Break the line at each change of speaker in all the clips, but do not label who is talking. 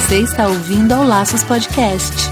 Você está ouvindo ao Laços Podcast.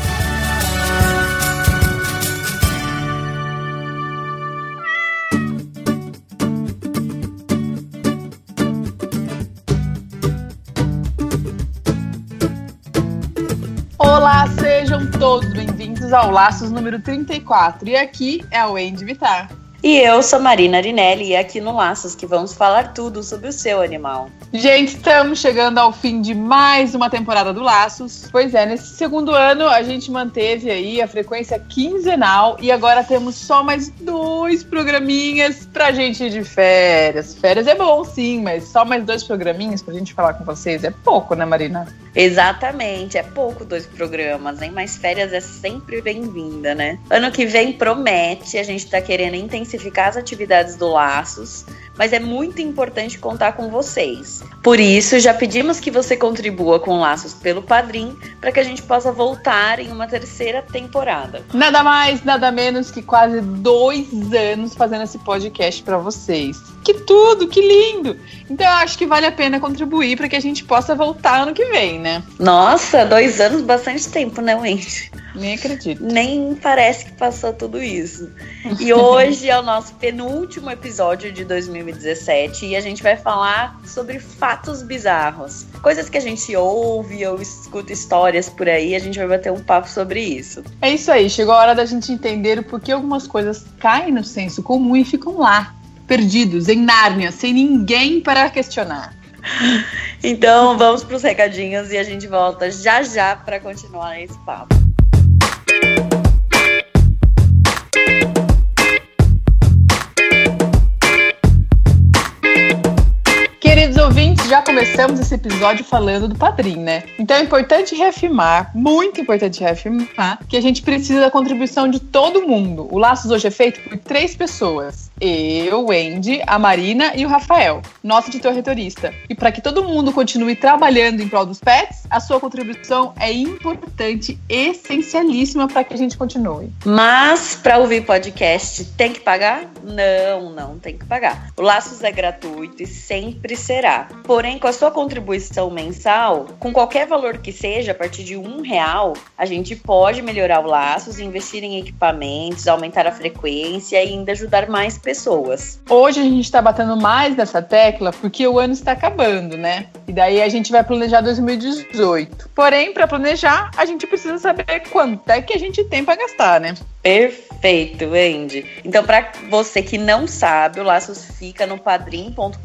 Olá, sejam todos bem-vindos ao Laços número 34. E aqui é a Wendy Vitar.
E eu sou Marina Arinelli e aqui no Laços que vamos falar tudo sobre o seu animal.
Gente, estamos chegando ao fim de mais uma temporada do Laços. Pois é, nesse segundo ano a gente manteve aí a frequência quinzenal e agora temos só mais dois programinhas pra gente ir de férias. Férias é bom sim, mas só mais dois programinhas pra gente falar com vocês é pouco, né, Marina?
Exatamente, é pouco dois programas, hein? Mas férias é sempre bem-vinda, né? Ano que vem promete, a gente tá querendo intensificar as atividades do Laços mas é muito importante contar com vocês. Por isso, já pedimos que você contribua com Laços pelo Padrim para que a gente possa voltar em uma terceira temporada.
Nada mais, nada menos que quase dois anos fazendo esse podcast para vocês. Que tudo, que lindo! Então eu acho que vale a pena contribuir para que a gente possa voltar ano que vem, né?
Nossa, dois anos, bastante tempo, né, Wendy?
Nem acredito.
Nem parece que passou tudo isso. E hoje é o nosso penúltimo episódio de 2017 e a gente vai falar sobre fatos bizarros. Coisas que a gente ouve ou escuta histórias por aí, a gente vai bater um papo sobre isso.
É isso aí, chegou a hora da gente entender o porquê algumas coisas caem no senso comum e ficam lá, perdidos, em Nárnia, sem ninguém para questionar.
Então vamos para os recadinhos e a gente volta já já para continuar esse papo.
Queridos ouvintes, já começamos esse episódio falando do padrinho, né? Então é importante reafirmar, muito importante reafirmar, que a gente precisa da contribuição de todo mundo. O Laços hoje é feito por três pessoas. Eu, o Andy, a Marina e o Rafael, nosso editor retorista. E para que todo mundo continue trabalhando em prol dos pets, a sua contribuição é importante, essencialíssima para que a gente continue.
Mas para ouvir podcast tem que pagar? Não, não tem que pagar. O Laços é gratuito e sempre será. Porém, com a sua contribuição mensal, com qualquer valor que seja, a partir de um real, a gente pode melhorar o Laços, investir em equipamentos, aumentar a frequência e ainda ajudar mais pessoas.
Hoje a gente está batendo mais nessa tecla porque o ano está acabando, né? E daí a gente vai planejar 2018. Porém, para planejar, a gente precisa saber quanto é que a gente tem para gastar, né?
Perfeito, Andy. Então, para você que não sabe, o Laços fica no padrim.com.br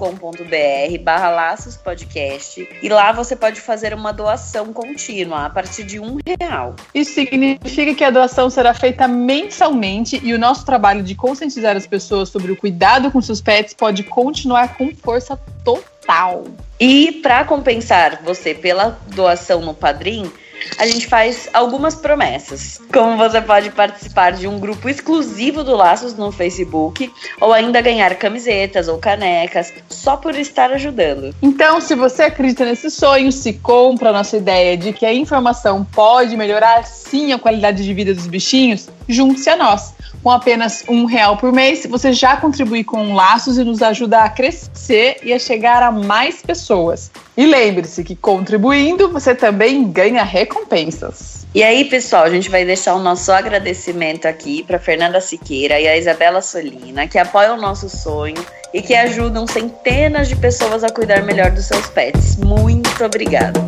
barra Laços Podcast e lá você pode fazer uma doação contínua a partir de um real.
Isso significa que a doação será feita mensalmente e o nosso trabalho de conscientizar as pessoas sobre o cuidado com seus pets pode continuar com força total.
E para compensar você pela doação no Padrim, a gente faz algumas promessas. Como você pode participar de um grupo exclusivo do Laços no Facebook, ou ainda ganhar camisetas ou canecas só por estar ajudando.
Então, se você acredita nesse sonho, se compra a nossa ideia de que a informação pode melhorar sim a qualidade de vida dos bichinhos, junte-se a nós. Com apenas um real por mês, você já contribui com laços e nos ajuda a crescer e a chegar a mais pessoas. E lembre-se que contribuindo, você também ganha recompensas.
E aí, pessoal, a gente vai deixar o nosso agradecimento aqui para Fernanda Siqueira e a Isabela Solina, que apoiam o nosso sonho e que ajudam centenas de pessoas a cuidar melhor dos seus pets. Muito obrigada.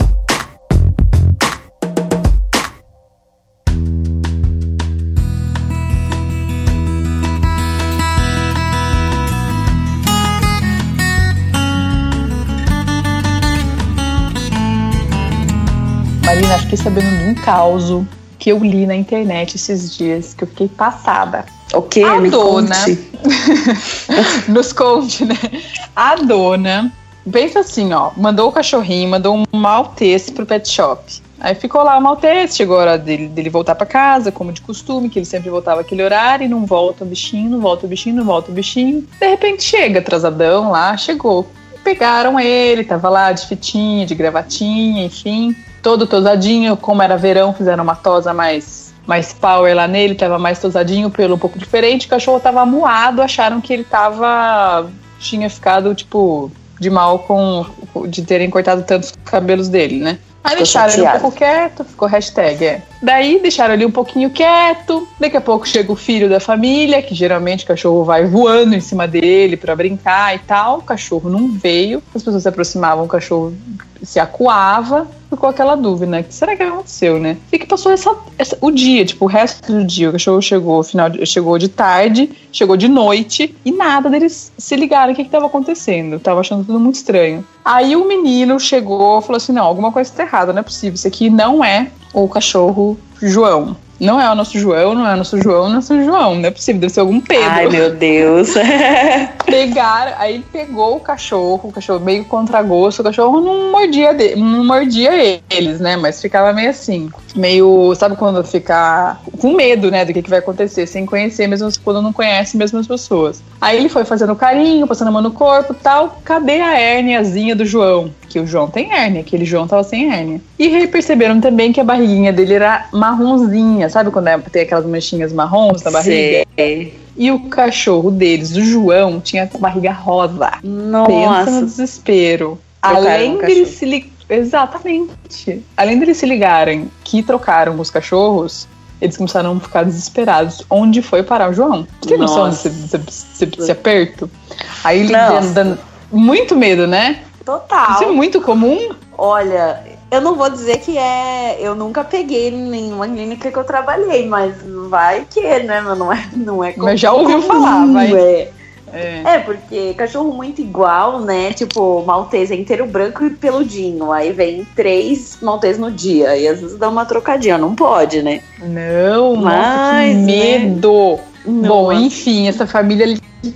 Marina, fiquei sabendo de um caos que eu li na internet esses dias, que eu fiquei passada.
O que?
A
Me
dona.
conte.
Nos conte, né? A dona, pensa assim, ó, mandou o cachorrinho, mandou um maltese pro pet shop. Aí ficou lá o maltese, chegou a hora dele, dele voltar para casa, como de costume, que ele sempre voltava aquele horário, e não volta o bichinho, não volta o bichinho, não volta o bichinho. De repente chega, atrasadão lá, chegou. Pegaram ele, tava lá de fitinha, de gravatinha, enfim, todo tosadinho, como era verão, fizeram uma tosa mais mais power lá nele, tava mais tosadinho, pelo um pouco diferente, o cachorro tava moado, acharam que ele tava tinha ficado tipo de mal com de terem cortado tantos cabelos dele, né? Aí deixaram ele um pouco quieto, ficou hashtag, é. Daí deixaram ele um pouquinho quieto. Daqui a pouco chega o filho da família, que geralmente o cachorro vai voando em cima dele para brincar e tal. O cachorro não veio, as pessoas se aproximavam, o cachorro se acuava, ficou aquela dúvida, né? O que será que aconteceu, né? E que passou essa, essa, o dia, tipo, o resto do dia. O cachorro chegou, final de, chegou de tarde, chegou de noite e nada deles se ligaram o que estava acontecendo. Tava achando tudo muito estranho. Aí o menino chegou falou assim: não, alguma coisa está errada, não é possível. Isso aqui não é o cachorro João. Não é o nosso João, não é o nosso João, não é o nosso João. Não é possível, deve ser algum Pedro.
Ai, meu Deus.
Pegaram, aí ele pegou o cachorro, o cachorro meio contra gosto, o cachorro não mordia, de, não mordia eles, né? Mas ficava meio assim, meio, sabe quando fica com medo, né, do que, que vai acontecer, sem conhecer, mesmo quando não conhece mesmo as pessoas. Aí ele foi fazendo carinho, passando a mão no corpo tal. Cadê a hérniazinha do João? Que o João tem hérnia, aquele João tava sem hérnia. E perceberam também que a barriguinha dele era marronzinha, sabe quando é, tem aquelas manchinhas marrons na barriga? Sei. E o cachorro deles, o João, tinha barriga rosa.
Nossa.
Pensa no desespero. Além dele se. Exatamente. Além deles se ligarem que trocaram os cachorros, eles começaram a ficar desesperados. Onde foi parar o João? Você tem noção desse, desse, desse, aperto? Aí ele dando muito medo, né?
Total.
Isso é muito comum.
Olha, eu não vou dizer que é. Eu nunca peguei em nenhuma clínica que eu trabalhei, mas vai que, né? Não é, não é
Mas já ouviu falar, vai.
É. É. é. porque cachorro muito igual, né? Tipo, maltese é inteiro branco e peludinho. Aí vem três maltese no dia. E às vezes dá uma trocadinha. Não pode, né?
Não, mas. Nossa, que né? medo! Né? Bom, enfim, essa família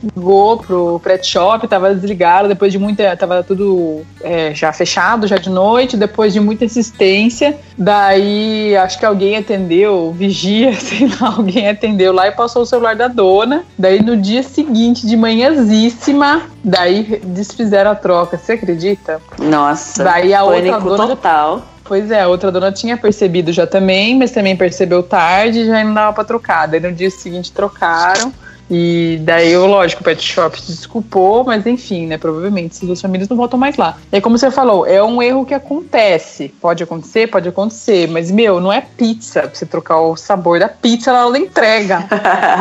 ligou pro pet shop, tava desligado, depois de muita. Tava tudo é, já fechado, já de noite, depois de muita insistência. Daí acho que alguém atendeu, vigia, sei lá, alguém atendeu lá e passou o celular da dona. Daí no dia seguinte, de manhãzíssima, daí desfizeram a troca. Você acredita?
Nossa,
daí a outra dona
total.
Pois é, a outra dona tinha percebido já também, mas também percebeu tarde e já não dava pra trocar. Daí no dia seguinte trocaram. E daí, lógico, o pet shop se desculpou, mas enfim, né? Provavelmente essas duas famílias não voltam mais lá. E aí, como você falou, é um erro que acontece. Pode acontecer, pode acontecer, mas, meu, não é pizza pra você trocar o sabor da pizza hora da entrega.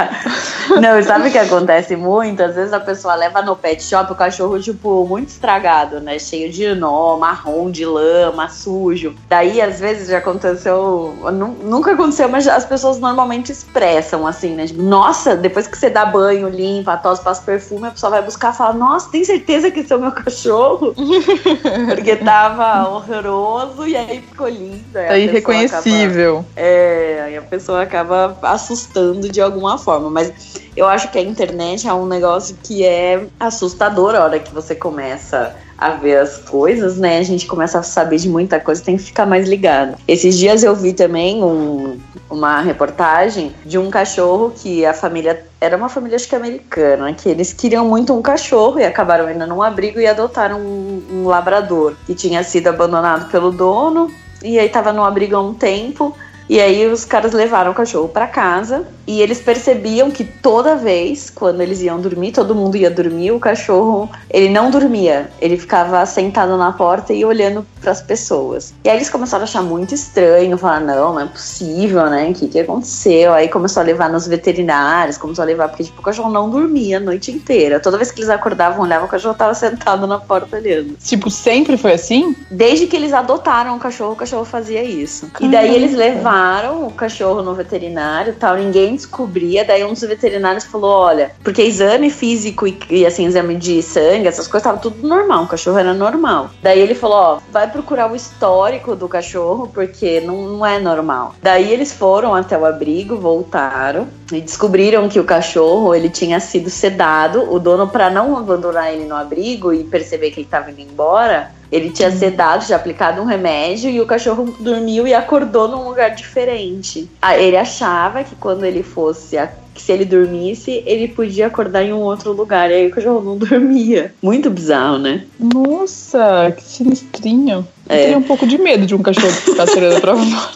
não, sabe o que acontece muito? Às vezes a pessoa leva no pet shop o cachorro, tipo, muito estragado, né? Cheio de nó, marrom, de lama, sujo. Daí, às vezes, já aconteceu. Nunca aconteceu, mas as pessoas normalmente expressam assim, né? Tipo, nossa, depois que você dá banho, limpa, tosse, passa perfume, a pessoa vai buscar e fala: Nossa, tem certeza que esse é o meu cachorro? Porque tava horroroso e aí ficou lindo.
É irreconhecível.
Acaba, é, aí a pessoa acaba assustando de alguma forma. Mas eu acho que a internet é um negócio que é assustador a hora que você começa a ver as coisas, né? A gente começa a saber de muita coisa, tem que ficar mais ligado. Esses dias eu vi também um, uma reportagem de um cachorro que a família era uma família acho que americana, que eles queriam muito um cachorro e acabaram indo num abrigo e adotaram um, um labrador que tinha sido abandonado pelo dono e aí estava no abrigo há um tempo e aí os caras levaram o cachorro para casa e eles percebiam que toda vez, quando eles iam dormir, todo mundo ia dormir, o cachorro, ele não dormia. Ele ficava sentado na porta e olhando para as pessoas. E aí eles começaram a achar muito estranho, falar: "Não, não é possível, né? O que que aconteceu?". Aí começou a levar nos veterinários, começou a levar porque tipo, o cachorro não dormia a noite inteira. Toda vez que eles acordavam, olhavam, o cachorro tava sentado na porta olhando.
Tipo, sempre foi assim?
Desde que eles adotaram o cachorro, o cachorro fazia isso. Caramba. E daí eles levaram o cachorro no veterinário tal, ninguém descobria. Daí um dos veterinários falou: olha, porque exame físico e, e assim, exame de sangue, essas coisas, tava tudo normal, o cachorro era normal. Daí ele falou: ó, vai procurar o histórico do cachorro, porque não, não é normal. Daí eles foram até o abrigo, voltaram e descobriram que o cachorro ele tinha sido sedado. O dono, para não abandonar ele no abrigo e perceber que ele estava indo embora, ele tinha sedado, já aplicado um remédio e o cachorro dormiu e acordou num lugar diferente. Ah, ele achava que quando ele fosse que se ele dormisse, ele podia acordar em um outro lugar. E aí o cachorro não dormia. Muito bizarro, né?
Nossa, que sinistrinho. Eu
É.
teria um pouco de medo de um cachorro que ficasse olhando pra fora.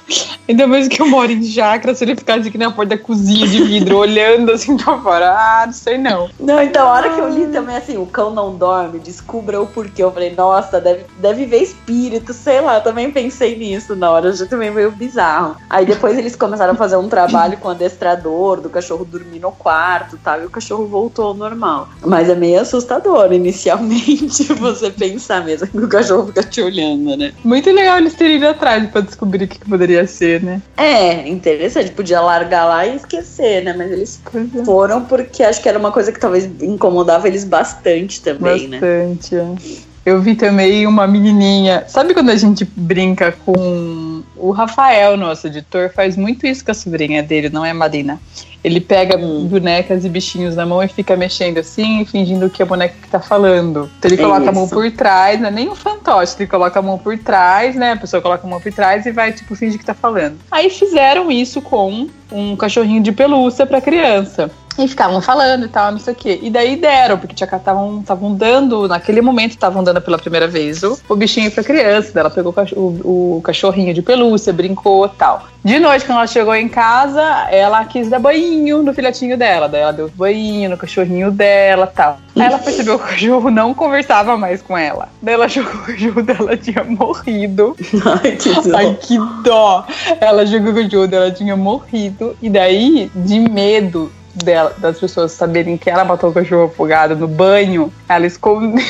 Ainda mais que eu moro em chácara, se ele ficasse aqui na porta da cozinha de vidro, olhando assim pra fora. Ah, não sei não.
Não, então a hora que eu li também assim, o cão não dorme, descubra o porquê. Eu falei, nossa, deve, deve ver espírito, sei lá. Eu também pensei nisso na hora, já também meio bizarro. Aí depois eles começaram a fazer um trabalho com o adestrador, do cachorro dormir no quarto e tal, e o cachorro voltou ao normal. Mas é meio assustador inicialmente você pensar mesmo que o cachorro fica te olhando, né?
Muito legal eles terem ido atrás pra descobrir o que, que poderia ser, né?
É, interessante, podia largar lá e esquecer, né? Mas eles
é.
foram porque acho que era uma coisa que talvez incomodava eles bastante também, né?
Bastante, é. Eu vi também uma menininha. Sabe quando a gente brinca com o Rafael, nosso editor, faz muito isso com a sobrinha dele, não é a Marina. Ele pega
Hum.
bonecas e bichinhos na mão e fica mexendo assim, fingindo que é a boneca que tá falando. Então ele
É
coloca a mão por trás, não é nem um fantoche, ele coloca a mão por trás, né? A pessoa coloca a mão por trás e vai, tipo, fingir que tá falando. Aí fizeram isso com um cachorrinho de pelúcia pra criança. E ficavam falando e tal, não sei o quê. E daí deram, porque estavam dando, naquele momento estavam dando pela primeira vez o, o bichinho pra criança. Daí ela pegou o- o cachorrinho de pelúcia, brincou e tal. De noite, quando ela chegou em casa, ela quis dar banho no filhotinho dela. Daí ela deu banho no cachorrinho dela tal. Aí ela percebeu que o cachorro não conversava mais com ela. Daí ela achou que o cachorro dela tinha morrido.
Ai, que dó.
Ai, que dó! Ela jogou que o cachorro dela tinha morrido. E daí, de medo dela, das pessoas saberem que ela matou o cachorro afogado no banho, ela escondeu.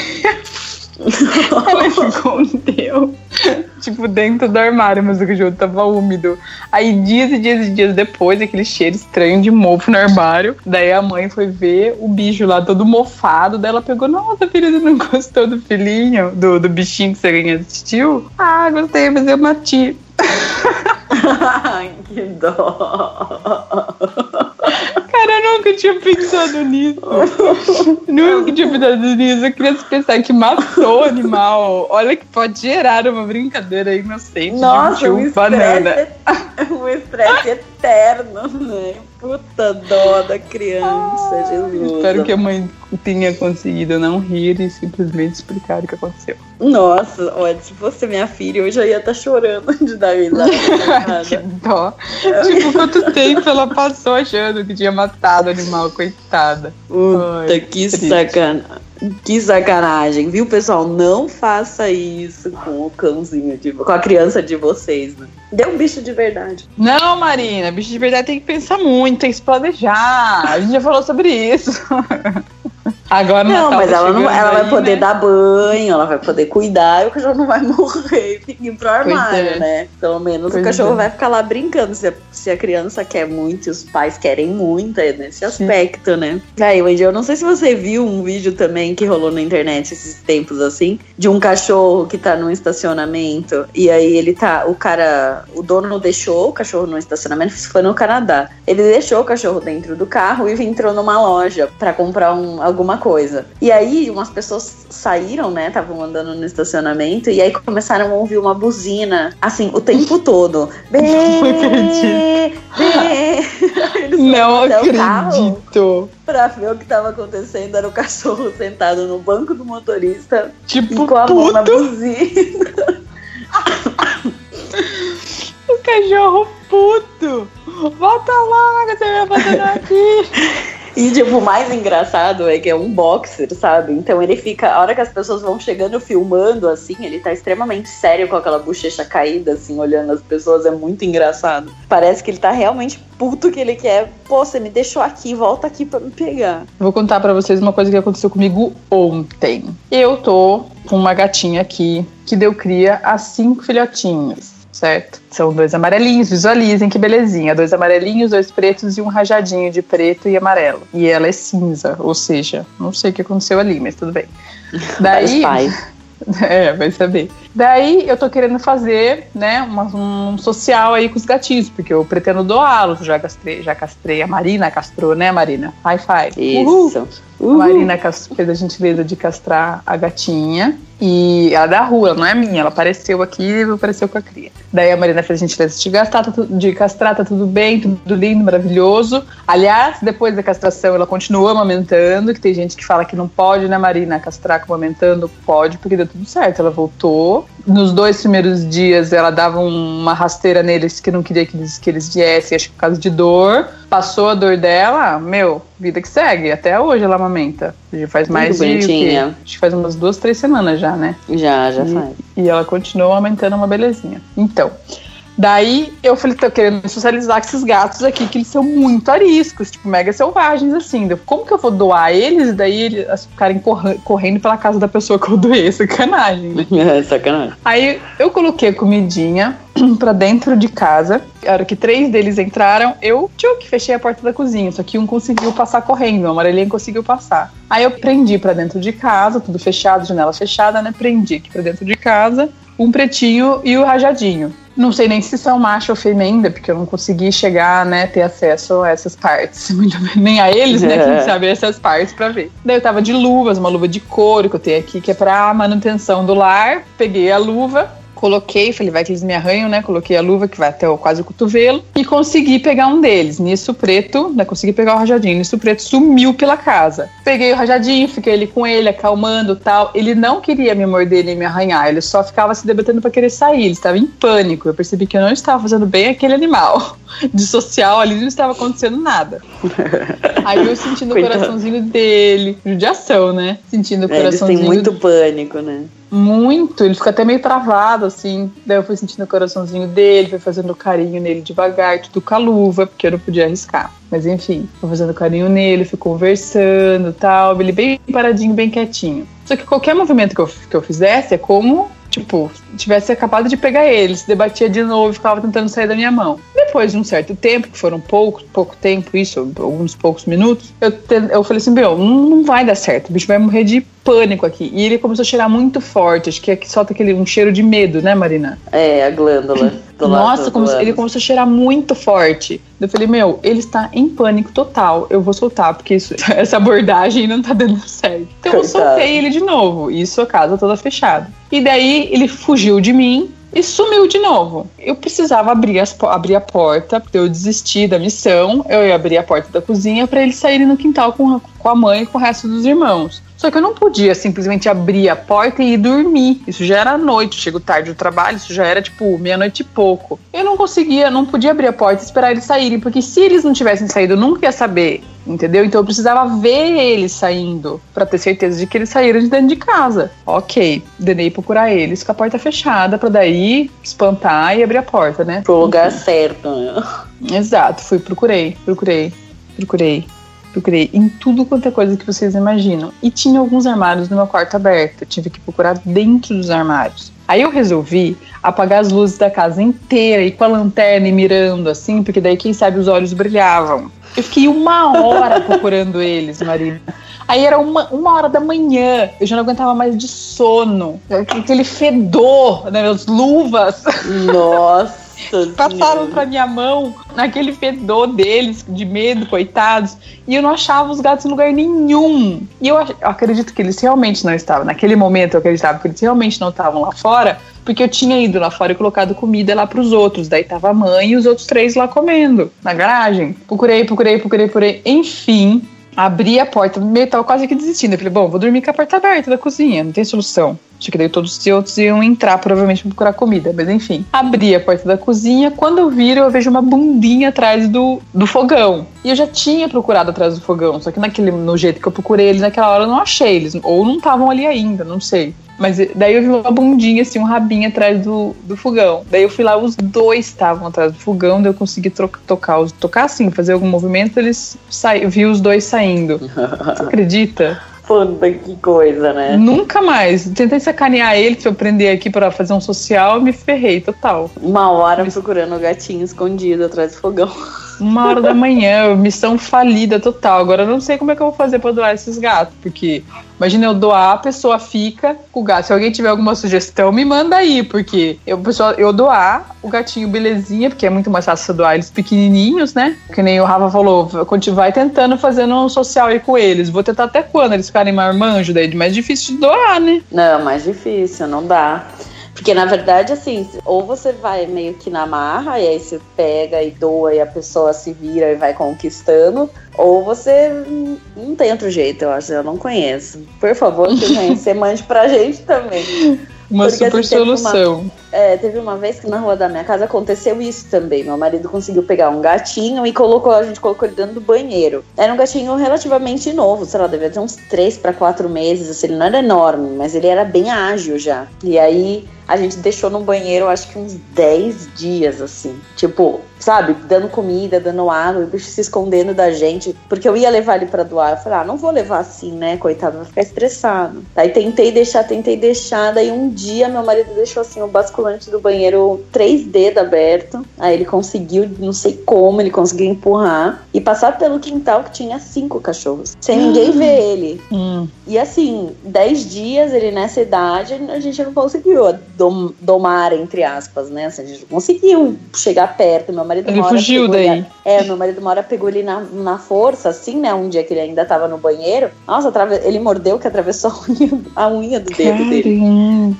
ela escondeu. Tipo, dentro do armário, mas o cachorro tava úmido. Aí, dias e dias e dias depois, aquele cheiro estranho de mofo no armário. Daí a mãe foi ver o bicho lá todo mofado. Daí ela pegou: Nossa, filha, você não gostou do filhinho, do, do bichinho que você ganhou assistiu? Ah, gostei, mas eu matei.
Ai, que dó.
Nunca tinha pensado nisso. nunca tinha pensado nisso. Eu queria pensar que matou o animal. Olha que pode gerar uma brincadeira inocente
Nossa,
de um banana.
estresse, um estresse eterno, né? Puta dó da criança, Jesus.
Espero que a mãe tenha conseguido não rir e simplesmente explicar o que aconteceu.
Nossa, olha, se fosse minha filha, eu já ia estar chorando de dar risada.
que dó. tipo, quanto tempo ela passou achando que tinha matado o animal, coitada.
Puta,
Ai,
que
triste.
sacanagem. Que sacanagem, viu, pessoal? Não faça isso com o cãozinho, de, com a criança de vocês, né? Dê um bicho de verdade.
Não, Marina, bicho de verdade tem que pensar muito, tem que se planejar. A gente já falou sobre isso. Agora
Não,
Natal
mas
tá
ela, não, ela vai
aí,
poder
né?
dar banho, ela vai poder cuidar e o cachorro não vai morrer e ir pro armário,
é.
né? Pelo menos
Pois
o cachorro
é.
vai ficar lá brincando. Se a, se a criança quer muito e os pais querem muito, é nesse aspecto, né? Aí, Wendy, eu não sei se você viu um vídeo também que rolou na internet esses tempos assim, de um cachorro que tá num estacionamento e aí ele tá, o cara, o dono deixou o cachorro no estacionamento, isso foi no Canadá. Ele deixou o cachorro dentro do carro e entrou numa loja pra comprar um, alguma coisa. E aí umas pessoas saíram, né? Estavam andando no estacionamento e aí começaram a ouvir uma buzina, assim, o tempo todo. Bê,
acredito.
bê.
Não acredito.
pra ver o que tava acontecendo. Era o cachorro sentado no banco do motorista e
Tipo,
com a mão na
puto,
buzina.
o cachorro puto. Volta logo, você vai fazendo aqui.
E, tipo, o mais engraçado é que é um boxer, sabe? Então ele fica, a hora que as pessoas vão chegando filmando, assim, ele tá extremamente sério com aquela bochecha caída, assim, olhando as pessoas, é muito engraçado. Parece que ele tá realmente puto que ele quer, pô, você me deixou aqui, volta aqui pra me pegar.
Vou contar pra vocês uma coisa que aconteceu comigo ontem. Eu tô com uma gatinha aqui que deu cria a cinco filhotinhos. Certo? São dois amarelinhos, visualizem que belezinha. Dois amarelinhos, dois pretos e um rajadinho de preto e amarelo. E ela é cinza, ou seja, não sei o que aconteceu ali, mas tudo bem. Daí. É, vai saber. Daí eu tô querendo fazer, né, uma- um social aí com os gatinhos, porque eu pretendo doá-los. Já castrei, já castrei a Marina, castrou, né, Marina? High five. Uhul.
Isso.
Uhum. A Marina fez a gentileza de castrar a gatinha. E ela é da rua, ela não é minha, ela apareceu aqui apareceu com a cria. Daí a Marina fez a gentileza de, gastar, tá de castrar, tá tudo bem, tudo lindo, maravilhoso. Aliás, depois da castração, ela continua amamentando, que tem gente que fala que não pode, né, Marina, castrar com amamentando? Pode, porque deu tudo certo. Ela voltou. Nos dois primeiros dias, ela dava uma rasteira neles que não queria que eles, que eles viessem, acho que por causa de dor. Passou a dor dela, meu, vida que segue. Até hoje ela amamenta. Já faz mais
Muito
de.
bonitinha.
Acho que faz umas duas, três semanas já, né?
Já, já
e,
faz.
e ela continua aumentando uma belezinha. Então, daí eu falei, tô querendo socializar com esses gatos aqui, que eles são muito ariscos, tipo, mega selvagens, assim. Como que eu vou doar eles e daí eles ficarem correndo pela casa da pessoa que eu doei? Sacanagem, né?
Sacanagem.
Aí eu coloquei a comidinha pra dentro de casa. A hora que três deles entraram, eu tchuc, fechei a porta da cozinha. Só que um conseguiu passar correndo, o amarelinho conseguiu passar. Aí eu prendi pra dentro de casa, tudo fechado, janela fechada, né? Prendi aqui pra dentro de casa, um pretinho e o rajadinho. Não sei nem se são macho ou fêmea ainda, porque eu não consegui chegar, né, ter acesso a essas partes. Muito bem. Nem a eles, né,
É.
quem sabe essas partes pra ver. Daí eu tava de luvas, uma luva de couro que eu tenho aqui, que é pra manutenção do lar. Peguei a luva, coloquei, falei, vai que eles me arranham, né? Coloquei a luva que vai até o, quase o cotovelo e consegui pegar um deles. Nisso preto, né? Consegui pegar o rajadinho. Nisso preto sumiu pela casa. Peguei o rajadinho, fiquei ali com ele, acalmando tal. Ele não queria me morder nem me arranhar, ele só ficava se debatendo pra querer sair. Ele estava em pânico. Eu percebi que eu não estava fazendo bem aquele animal. De social ali não estava acontecendo nada. Aí eu sentindo o coraçãozinho dele. Judiação, né? Sentindo o
É, eles têm
coraçãozinho
muito pânico, né?
Muito, ele fica até meio travado, assim. Daí eu fui sentindo o coraçãozinho dele, fui fazendo carinho nele devagar, tudo com a luva, porque eu não podia arriscar. Mas enfim, fui fazendo carinho nele, fui conversando tal. Ele bem paradinho, bem quietinho. Só que qualquer movimento que eu, que eu fizesse é como, tipo, tivesse acabado de pegar ele, se debatia de novo e ficava tentando sair da minha mão. Depois de um certo tempo, que foram pouco, pouco tempo, isso, alguns poucos minutos, eu, eu falei assim, meu, não, não vai dar certo, o bicho vai morrer de pânico aqui. E ele começou a cheirar muito forte, acho que é que solta aquele um cheiro de medo, né, Marina?
É, a glândula.
Nossa, como se- ele começou a cheirar muito forte. Eu falei, meu, ele está em pânico total. Eu vou soltar, porque isso- essa abordagem não tá dando certo. Então eu
Coitado.
soltei ele de novo. Isso a casa toda fechada. E daí ele fugiu de mim e sumiu de novo. Eu precisava abrir, as abrir a porta, porque eu desisti da missão. Eu ia abrir a porta da cozinha para eles saírem no quintal com com a mãe e com o resto dos irmãos. Só que eu não podia simplesmente abrir a porta e ir dormir. Isso já era noite, chego tarde do trabalho, isso já era tipo meia-noite e pouco. Eu não conseguia, não podia abrir a porta e esperar eles saírem, porque se eles não tivessem saído, eu nunca ia saber, entendeu? Então eu precisava ver eles saindo pra ter certeza de que eles saíram de dentro de casa. Ok, denei procurar eles com a porta fechada pra daí espantar e abrir a porta, né?
Pro lugar certo, né?
Exato, fui, procurei, procurei, procurei, procurei em tudo quanto é coisa que vocês imaginam. E tinha alguns armários no meu quarto aberto, eu tive que procurar dentro dos armários. Aí eu resolvi apagar as luzes da casa inteira e com a lanterna e mirando assim, porque daí quem sabe os olhos brilhavam. Eu fiquei uma hora procurando eles, Marina. Aí era uma, uma hora da manhã, eu já não aguentava mais de sono. Aquele fedor, né, as luvas
Nossa.
Passaram pra minha mão naquele fedor deles, de medo, coitados, e eu não achava os gatos em lugar nenhum. E eu, eu acredito que eles realmente não estavam, naquele momento eu acreditava que eles realmente não estavam lá fora, porque eu tinha ido lá fora e colocado comida lá pros outros. Daí tava a mãe e os outros três lá comendo, na garagem. Procurei, procurei, procurei, procurei. Enfim, abri a porta, meio tava quase que desistindo. Eu falei, bom, vou dormir com a porta aberta da cozinha, não tem solução. Acho que daí todos os outros iam entrar, provavelmente, pra procurar comida. Mas enfim, abri a porta da cozinha. Quando eu viro, eu vejo uma bundinha atrás do, do fogão. E eu já tinha procurado atrás do fogão, só que naquele, no jeito que eu procurei eles naquela hora, eu não achei eles. Ou não estavam ali ainda, não sei. Mas eh, daí eu vi uma bundinha, assim, um rabinho atrás do, do fogão. Daí eu fui lá, os dois estavam atrás do fogão, daí eu consegui tocar, os, tocar assim, fazer algum movimento, eles saí, vi os dois saindo. Você acredita?
Puta, que coisa, né?
Nunca mais. Tentei sacanear ele pra eu prender aqui pra fazer um social, me ferrei total.
Uma hora procurando o gatinho escondido atrás do fogão.
uma hora da manhã, missão falida total. Agora eu não sei como é que eu vou fazer pra doar esses gatos, porque imagina eu doar, a pessoa fica com o gato. Se alguém tiver alguma sugestão, me manda aí, porque eu, pessoal, eu doar o gatinho belezinha, porque é muito mais fácil doar eles pequenininhos, né? Que nem o Rafa falou, vai tentando fazendo um social aí com eles. Vou tentar até quando eles ficarem marmanjo, daí é mais difícil de doar, né?
Não, mais difícil, não dá. Porque na verdade, assim, ou você vai meio que na marra, e aí você pega e doa e a pessoa se vira e vai conquistando, ou você não tem outro jeito, eu acho, eu não conheço. Por favor, quem conhecer, mande pra gente também.
Uma Porque, super solução.
Uma, é, teve uma vez que na rua da minha casa aconteceu isso também. Meu marido conseguiu pegar um gatinho e colocou, a gente colocou ele dentro do banheiro. Era um gatinho relativamente novo, sei lá, devia ter uns 3 para 4 meses. Assim, ele não era enorme, mas ele era bem ágil já. E aí a gente deixou no banheiro, acho que uns 10 dias, assim. Tipo, sabe, dando comida, dando água, o bicho se escondendo da gente. Porque eu ia levar ele pra doar. Eu falei, ah, não vou levar assim, né, coitado, vai ficar estressado. Aí tentei deixar, tentei deixar. Daí um dia meu marido deixou assim o basculante do banheiro três dedos aberto. Aí ele conseguiu, não sei como, ele conseguiu empurrar e passar pelo quintal que tinha cinco cachorros. Sem ninguém ver ele.
Hum.
E assim, dez dias ele nessa idade, a gente não conseguiu dom, domar, entre aspas, né? Assim, a gente conseguiu chegar perto. Meu marido
ele fugiu daí. Ele,
é, meu marido mora pegou ele na, na força, assim, né? Um dia que ele ainda tava no banheiro. Nossa, ele mordeu que atravessou a unha, a unha do dedo
Caramba.
dele.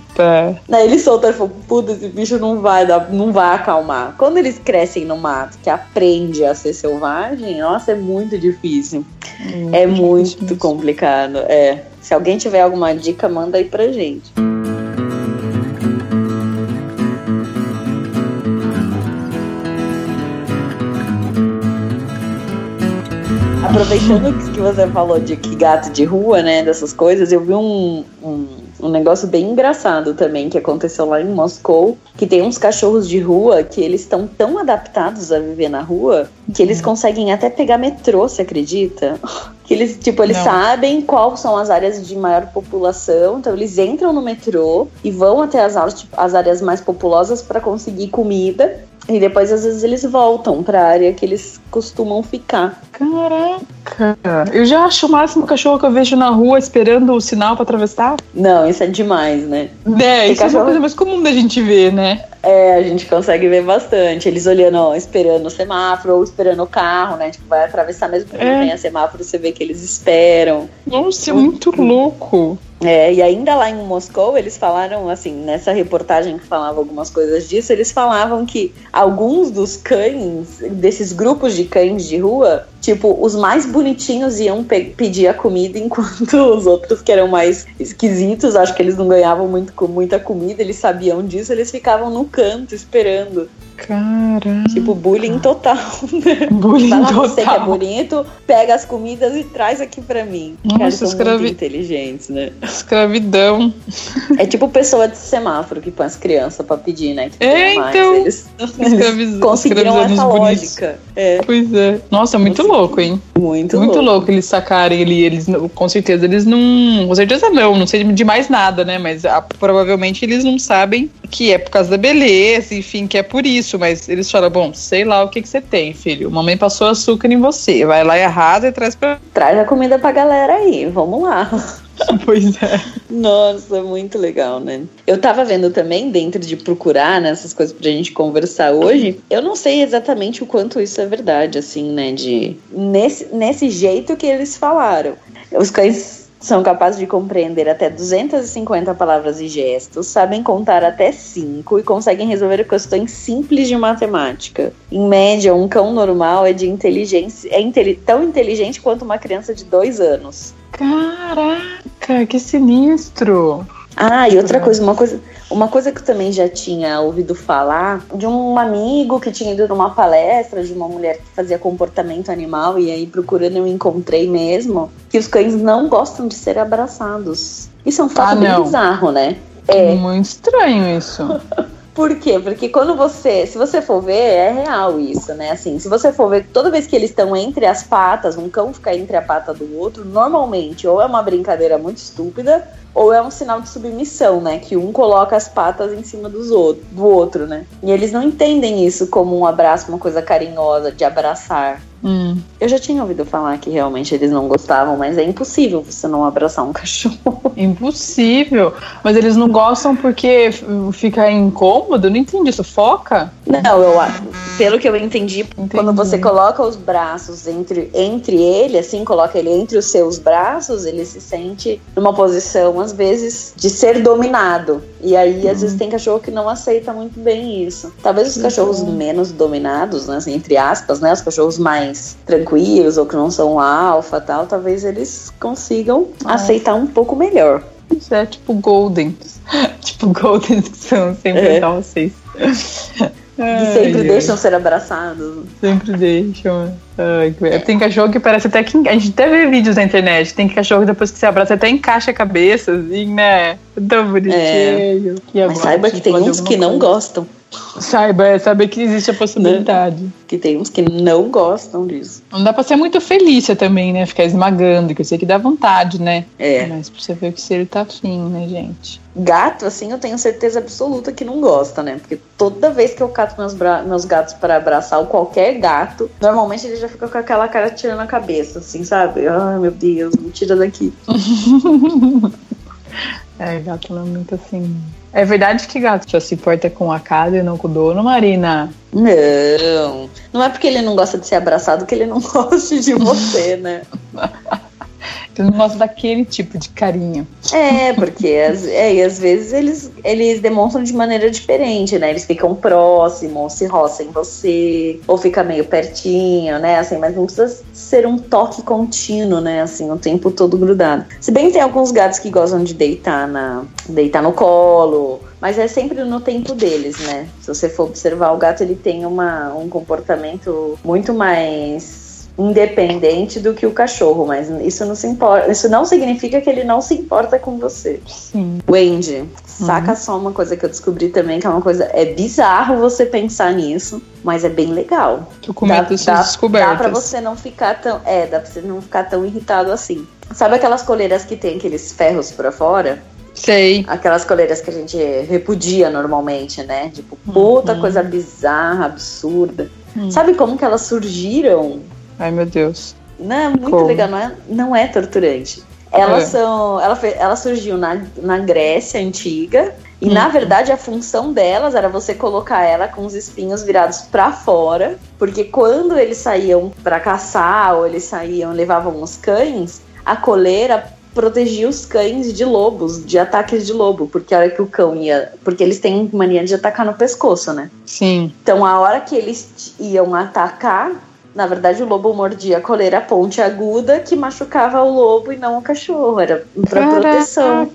Daí ele soltou e falou: Puta, esse bicho não vai, dar, não vai acalmar. Quando eles crescem no mato, que aprende a ser selvagem, nossa, é muito difícil. Hum, é muito difícil. complicado. É. Se alguém tiver alguma dica, manda aí pra gente. Aproveitando que você falou de que gato de rua, né, dessas coisas, eu vi um, um, um, negócio bem engraçado também que aconteceu lá em Moscou, que tem uns cachorros de rua que eles estão tão adaptados a viver na rua que eles uhum. conseguem até pegar metrô, você acredita? Que eles, tipo, eles Não. sabem quais são as áreas de maior população, então eles entram no metrô e vão até as, áreas, as áreas mais populosas para conseguir comida e depois, às vezes, eles voltam pra área que eles costumam ficar.
Caraca! Eu já acho o máximo cachorro que eu vejo na rua esperando o sinal para atravessar.
Não, isso é demais, né?
É, isso cachorro... é uma coisa mais comum da gente ver, né?
É, a gente consegue ver bastante. Eles olhando, ó, esperando o semáforo ou esperando o carro, né? Tipo, vai atravessar mesmo que é. não tenha semáforo, você vê que eles esperam.
Nossa, é muito louco.
É, e ainda lá em Moscou, eles falaram, assim, nessa reportagem que falava algumas coisas disso, eles falavam que alguns dos cães, desses grupos de cães de rua, tipo, os mais bonitinhos iam pe pedir a comida, enquanto os outros que eram mais esquisitos, acho que eles não ganhavam muito, muita comida, eles sabiam disso, eles ficavam no canto esperando.
Caraca.
Tipo, bullying total.
Né? Bullying Fala total.
você que é bonito, pega as comidas e traz aqui pra mim.
Nossa, escravi...
muito inteligentes, né?
Escravidão.
É tipo pessoa de semáforo que põe as crianças pra pedir, né? Que
é, então. Eles,
eles conseguiram essa lógica.
É. Pois é. Nossa, muito louco, hein?
Muito,
muito louco. louco eles sacarem ele. Eles, com certeza, eles não. Com certeza não, não sei de mais nada, né? Mas ah, provavelmente eles não sabem que é por causa da beleza, enfim, que é por isso. Mas eles falam, bom, sei lá o que, que você tem, filho. Mamãe passou açúcar em você. Vai lá e arrasa e traz pra.
Traz a comida pra galera aí, vamos lá.
Pois é.
Nossa, muito legal, né? Eu tava vendo também, dentro de procurar nessas né, coisas pra gente conversar hoje, eu não sei exatamente o quanto isso é verdade, assim, né? De. Nesse, nesse jeito que eles falaram. Os cães são capazes de compreender até 250 palavras e gestos, sabem contar até 5 e conseguem resolver questões simples de matemática. Em média, um cão normal é de inteligência é tão inteligente quanto uma criança de 2 anos.
Caraca, que sinistro!
Ah, e outra coisa, uma coisa, uma coisa que eu também já tinha ouvido falar de um amigo que tinha ido numa palestra de uma mulher que fazia comportamento animal e aí procurando eu encontrei mesmo que os cães não gostam de ser abraçados. Isso é um fato ah, bem bizarro, né?
É muito estranho isso.
Por quê? Porque quando você, se você for ver, é real isso, né? Assim, se você for ver, toda vez que eles estão entre as patas, um cão fica entre a pata do outro, normalmente ou é uma brincadeira muito estúpida, ou é um sinal de submissão, né? Que um coloca as patas em cima dos outro, do outro, né? E eles não entendem isso como um abraço, uma coisa carinhosa de abraçar.
Hum.
Eu já tinha ouvido falar que realmente eles não gostavam, mas é impossível você não abraçar um cachorro.
Impossível. Mas eles não gostam porque fica incômodo? Não entendi. Isso foca?
Não, eu pelo que eu entendi, entendi, quando você coloca os braços entre, entre ele, assim, coloca ele entre os seus braços, ele se sente numa posição, às vezes, de ser dominado. E aí, às vezes, uhum. tem cachorro que não aceita muito bem isso. Talvez os cachorros uhum. menos dominados, né, assim, entre aspas, né? Os cachorros mais tranquilos ou que não são alfa tal, talvez eles consigam ah. aceitar um pouco melhor.
Isso é tipo Golden. tipo Golden que são sempre é. dóceis.
Que sempre ai, deixam ai. ser abraçados.
Sempre deixam. Ai, é. Tem cachorro que parece até que. A gente até vê vídeos na internet. Tem cachorro que depois que se abraça até encaixa a cabeça, assim, né? Tão bonitinho.
É. Mas saiba que tem uns que não gostam.
Saiba, é saber que existe a possibilidade.
Que tem uns que não gostam disso.
Não dá pra ser muito Felícia também, né? Ficar esmagando, que eu sei que dá vontade, né?
É.
Mas pra você ver que se ele tá afim, né, gente?
Gato, assim, eu tenho certeza absoluta que não gosta, né? Porque toda vez que eu cato meus, meus gatos para abraçar ou qualquer gato, normalmente ele já fica com aquela cara tirando a cabeça, assim, sabe? Ai, meu Deus, me tira daqui.
é, gato não é muito assim. É verdade que gato só se importa com a casa e não com o dono, Marina?
Não. Não é porque ele não gosta de ser abraçado que ele não gosta de você, né?
Eu não gosto daquele tipo de carinho.
É, porque as, é, e às vezes eles, eles demonstram de maneira diferente, né? Eles ficam próximos, se roçam em você, ou fica meio pertinho, né? Assim, mas não precisa ser um toque contínuo, né? Assim, o tempo todo grudado. Se bem que tem alguns gatos que gostam de deitar, na, deitar no colo, mas é sempre no tempo deles, né? Se você for observar, o gato ele tem uma, um comportamento muito mais independente do que o cachorro, mas isso não se importa, isso não significa que ele não se importa com você.
Sim.
Wendy, saca uhum. só uma coisa que eu descobri também, que é uma coisa, é bizarro você pensar nisso, mas é bem legal.
Tu comenta dá, descobertas.
Dá pra você não ficar tão, é, dá pra você não ficar tão irritado assim. Sabe aquelas coleiras que tem aqueles ferros para fora?
Sei.
Aquelas coleiras que a gente repudia normalmente, né? Tipo, puta uhum. coisa bizarra, absurda. Uhum. Sabe como que elas surgiram?
Ai, meu Deus.
Não, é muito Como? legal, não é, não é torturante. Elas é. são. Ela, ela surgiu na, na Grécia antiga. E hum. na verdade a função delas era você colocar ela com os espinhos virados para fora, porque quando eles saíam para caçar ou eles saíam, levavam os cães, a coleira protegia os cães de lobos, de ataques de lobo, porque a hora que o cão ia, porque eles têm mania de atacar no pescoço, né?
Sim.
Então a hora que eles iam atacar, na verdade, o lobo mordia a coleira ponte aguda que machucava o lobo e não o cachorro. Era para proteção.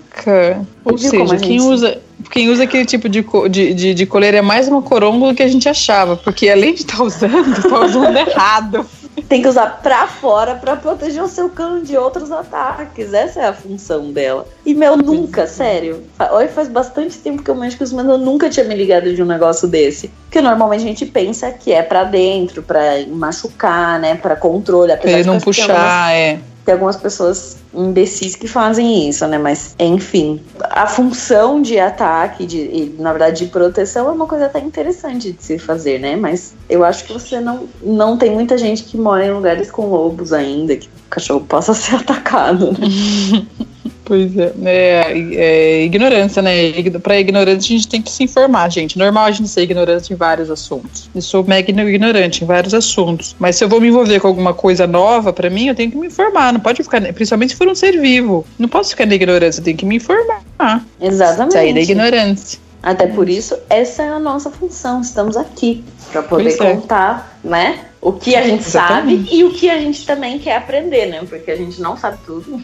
Ou Viu seja, quem usa, quem usa aquele tipo de, de, de, de coleira é mais uma coronga do que a gente achava. Porque além de estar tá usando, está usando errado.
Tem que usar pra fora para proteger o seu cão de outros ataques. Essa é a função dela. E, meu, nunca, sério. Hoje faz bastante tempo que eu mexo com isso, mas eu nunca tinha me ligado de um negócio desse. Porque normalmente a gente pensa que é para dentro, para machucar, né? para controle.
Apesar pra ele não puxar, é.
Tem algumas pessoas imbecis que fazem isso, né? Mas, enfim, a função de ataque, de, e, na verdade, de proteção é uma coisa até interessante de se fazer, né? Mas eu acho que você não, não tem muita gente que mora em lugares com lobos ainda, que o cachorro possa ser atacado, né?
Pois é, é, é ignorância, né? Para ignorância a gente tem que se informar, gente. Normal a gente ser ignorante em vários assuntos. Eu sou mega ignorante em vários assuntos. Mas se eu vou me envolver com alguma coisa nova para mim, eu tenho que me informar. Não pode ficar, principalmente se for um ser vivo. Não posso ficar na ignorância, eu tenho que me informar.
Exatamente.
Sair da ignorância.
Até por isso, essa é a nossa função. Estamos aqui para poder pois é. contar, é. né? o que a gente Exatamente. sabe e o que a gente também quer aprender, né? Porque a gente não sabe tudo.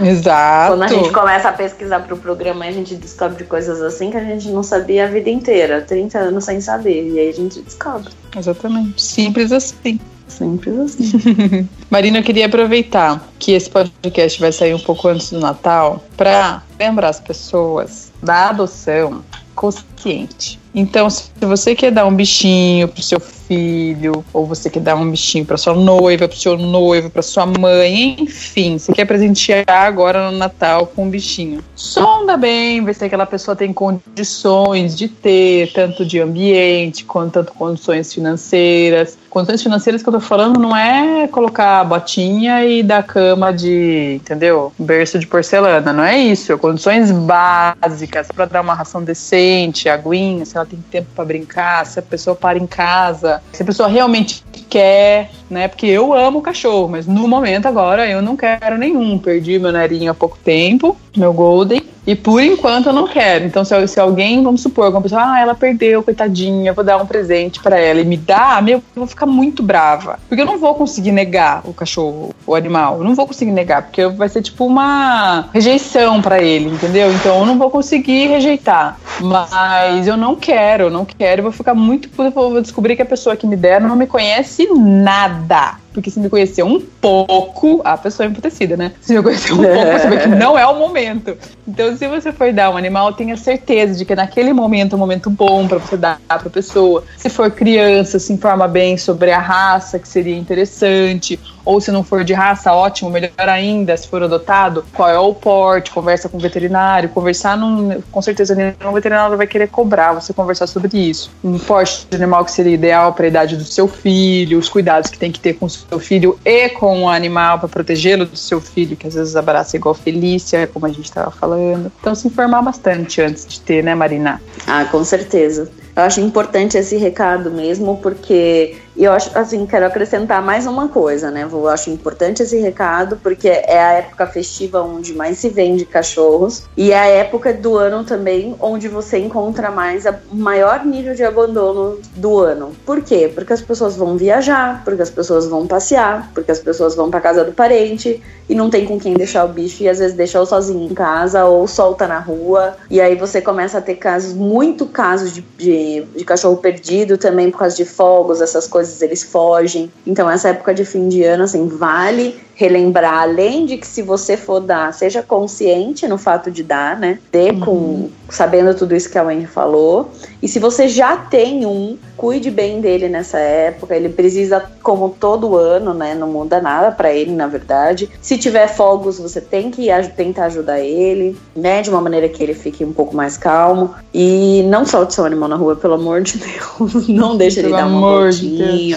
Exato.
Quando a gente começa a pesquisar para o programa, a gente descobre coisas assim que a gente não sabia a vida inteira, 30 anos sem saber, e aí a gente descobre.
Exatamente. Simples assim.
Simples assim.
Marina, eu queria aproveitar que esse podcast vai sair um pouco antes do Natal para lembrar as pessoas da adoção consciente Então, se você quer dar um bichinho pro seu filho, ou você quer dar um bichinho para sua noiva, para seu noivo, para sua mãe, enfim, você quer presentear agora no Natal com um bichinho. Sonda bem, ver se aquela pessoa tem condições de ter, tanto de ambiente, quanto tanto condições financeiras. Condições financeiras que eu tô falando não é colocar botinha e dar cama de, entendeu? Berço de porcelana, não é isso. Condições básicas para dar uma ração decente, aguinha, se ela tem tempo para brincar, se a pessoa para em casa, se a pessoa realmente quer, né? Porque eu amo cachorro, mas no momento agora eu não quero nenhum. Perdi meu nerinho há pouco tempo, meu Golden. E por enquanto eu não quero. Então, se, se alguém, vamos supor, uma pessoa, ah, ela perdeu, coitadinha, vou dar um presente para ela e me dá, meu, eu vou ficar muito brava. Porque eu não vou conseguir negar o cachorro, o animal. Eu não vou conseguir negar, porque vai ser tipo uma rejeição para ele, entendeu? Então eu não vou conseguir rejeitar. Mas eu não quero, eu não quero, eu vou ficar muito. Eu vou descobrir que a pessoa que me der não me conhece nada porque se me conhecer um pouco, a pessoa é emputecida, né? Se me conhecer um pouco, você vê que não é o momento. Então, se você for dar um animal, tenha certeza de que naquele momento é um momento bom para você dar pra pessoa. Se for criança, se informa bem sobre a raça, que seria interessante. Ou se não for de raça, ótimo, melhor ainda, se for adotado, qual é o porte, conversa com o veterinário, conversar num, com certeza nenhum veterinário vai querer cobrar você conversar sobre isso. Um porte de animal que seria ideal para a idade do seu filho, os cuidados que tem que ter com o seu filho e com o animal para protegê-lo do seu filho, que às vezes abraça igual Felícia, como a gente estava falando. Então se informar bastante antes de ter, né, Marina?
Ah, com certeza. Eu acho importante esse recado mesmo, porque e eu acho, assim, quero acrescentar mais uma coisa, né? Eu acho importante esse recado, porque é a época festiva onde mais se vende cachorros e é a época do ano também onde você encontra mais o maior nível de abandono do ano. Por quê? Porque as pessoas vão viajar, porque as pessoas vão passear, porque as pessoas vão para casa do parente e não tem com quem deixar o bicho e às vezes deixa o sozinho em casa ou solta na rua. E aí você começa a ter casos, muito casos de, de, de cachorro perdido também por causa de fogos, essas coisas vezes eles fogem. Então, essa época de fim de ano, assim, vale relembrar, além de que se você for dar, seja consciente no fato de dar, né? Dê com uhum. sabendo tudo isso que a Wendy falou. E se você já tem um, cuide bem dele nessa época. Ele precisa, como todo ano, né? Não muda nada para ele, na verdade. Se tiver fogos, você tem que tentar ajudar ele, né? De uma maneira que ele fique um pouco mais calmo. E não solte seu animal na rua, pelo amor de Deus. Não deixe ele dar uma voltinha. De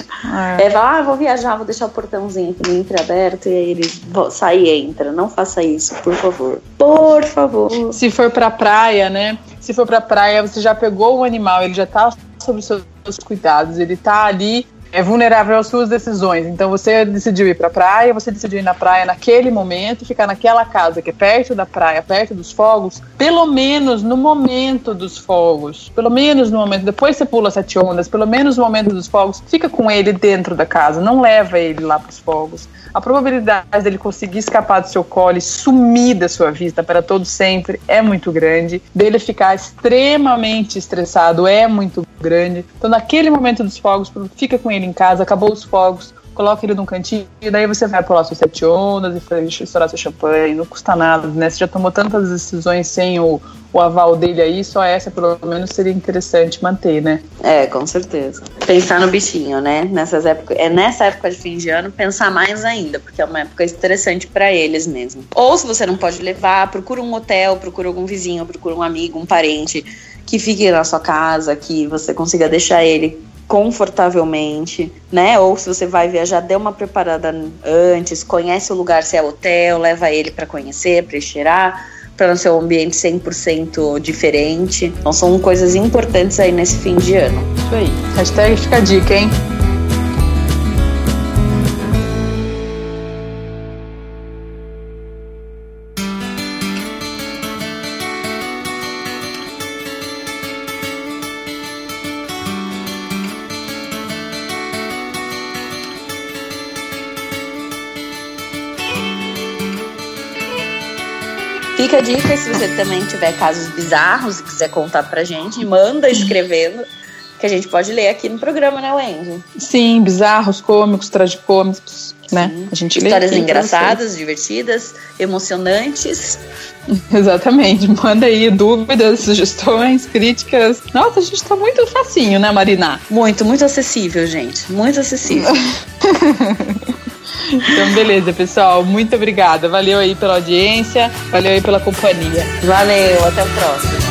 é, é ah, vou viajar, vou deixar o portãozinho aqui entreaberto ele sai e entra. Não faça isso, por favor. Por favor.
Se for pra praia, né? Se for pra praia, você já pegou o animal, ele já tá sob os seus cuidados, ele tá ali é vulnerável às suas decisões. Então você decidiu ir para a praia, você decidiu ir na praia naquele momento, ficar naquela casa que é perto da praia, perto dos fogos, pelo menos no momento dos fogos, pelo menos no momento, depois você pula sete ondas, pelo menos no momento dos fogos, fica com ele dentro da casa, não leva ele lá para os fogos a probabilidade dele conseguir escapar do seu colo sumir da sua vista para todo sempre é muito grande, dele ficar extremamente estressado é muito grande. Então, naquele momento dos fogos, fica com ele em casa, acabou os fogos, coloca ele num cantinho, e daí você vai pular suas sete ondas e faz estourar seu champanhe, não custa nada, né? Você já tomou tantas decisões sem o, o aval dele aí, só essa pelo menos seria interessante manter, né?
É, com certeza. Pensar no bichinho, né? Nessas épocas, é nessa época de fim de ano pensar mais ainda, porque é uma época estressante para eles mesmo. Ou se você não pode levar, procura um hotel, procura algum vizinho, procura um amigo, um parente que fique na sua casa, que você consiga deixar ele confortavelmente, né? Ou se você vai viajar, dê uma preparada antes, conhece o lugar se é hotel, leva ele para conhecer, para cheirar, para não ser um ambiente 100% diferente. Então são coisas importantes aí nesse fim de ano.
Isso aí. Hashtag fica a dica, hein?
Também tiver casos bizarros e quiser contar pra gente, manda escrevendo, que a gente pode ler aqui no programa, né, Wendy?
Sim, bizarros, cômicos, tragicômicos, né?
A gente Histórias engraçadas, divertidas, emocionantes.
Exatamente. Manda aí dúvidas, sugestões, críticas. Nossa, a gente tá muito facinho, né, Marina?
Muito, muito acessível, gente. Muito acessível.
Então, beleza, pessoal. Muito obrigada. Valeu aí pela audiência, valeu aí pela companhia.
Valeu, até o próximo.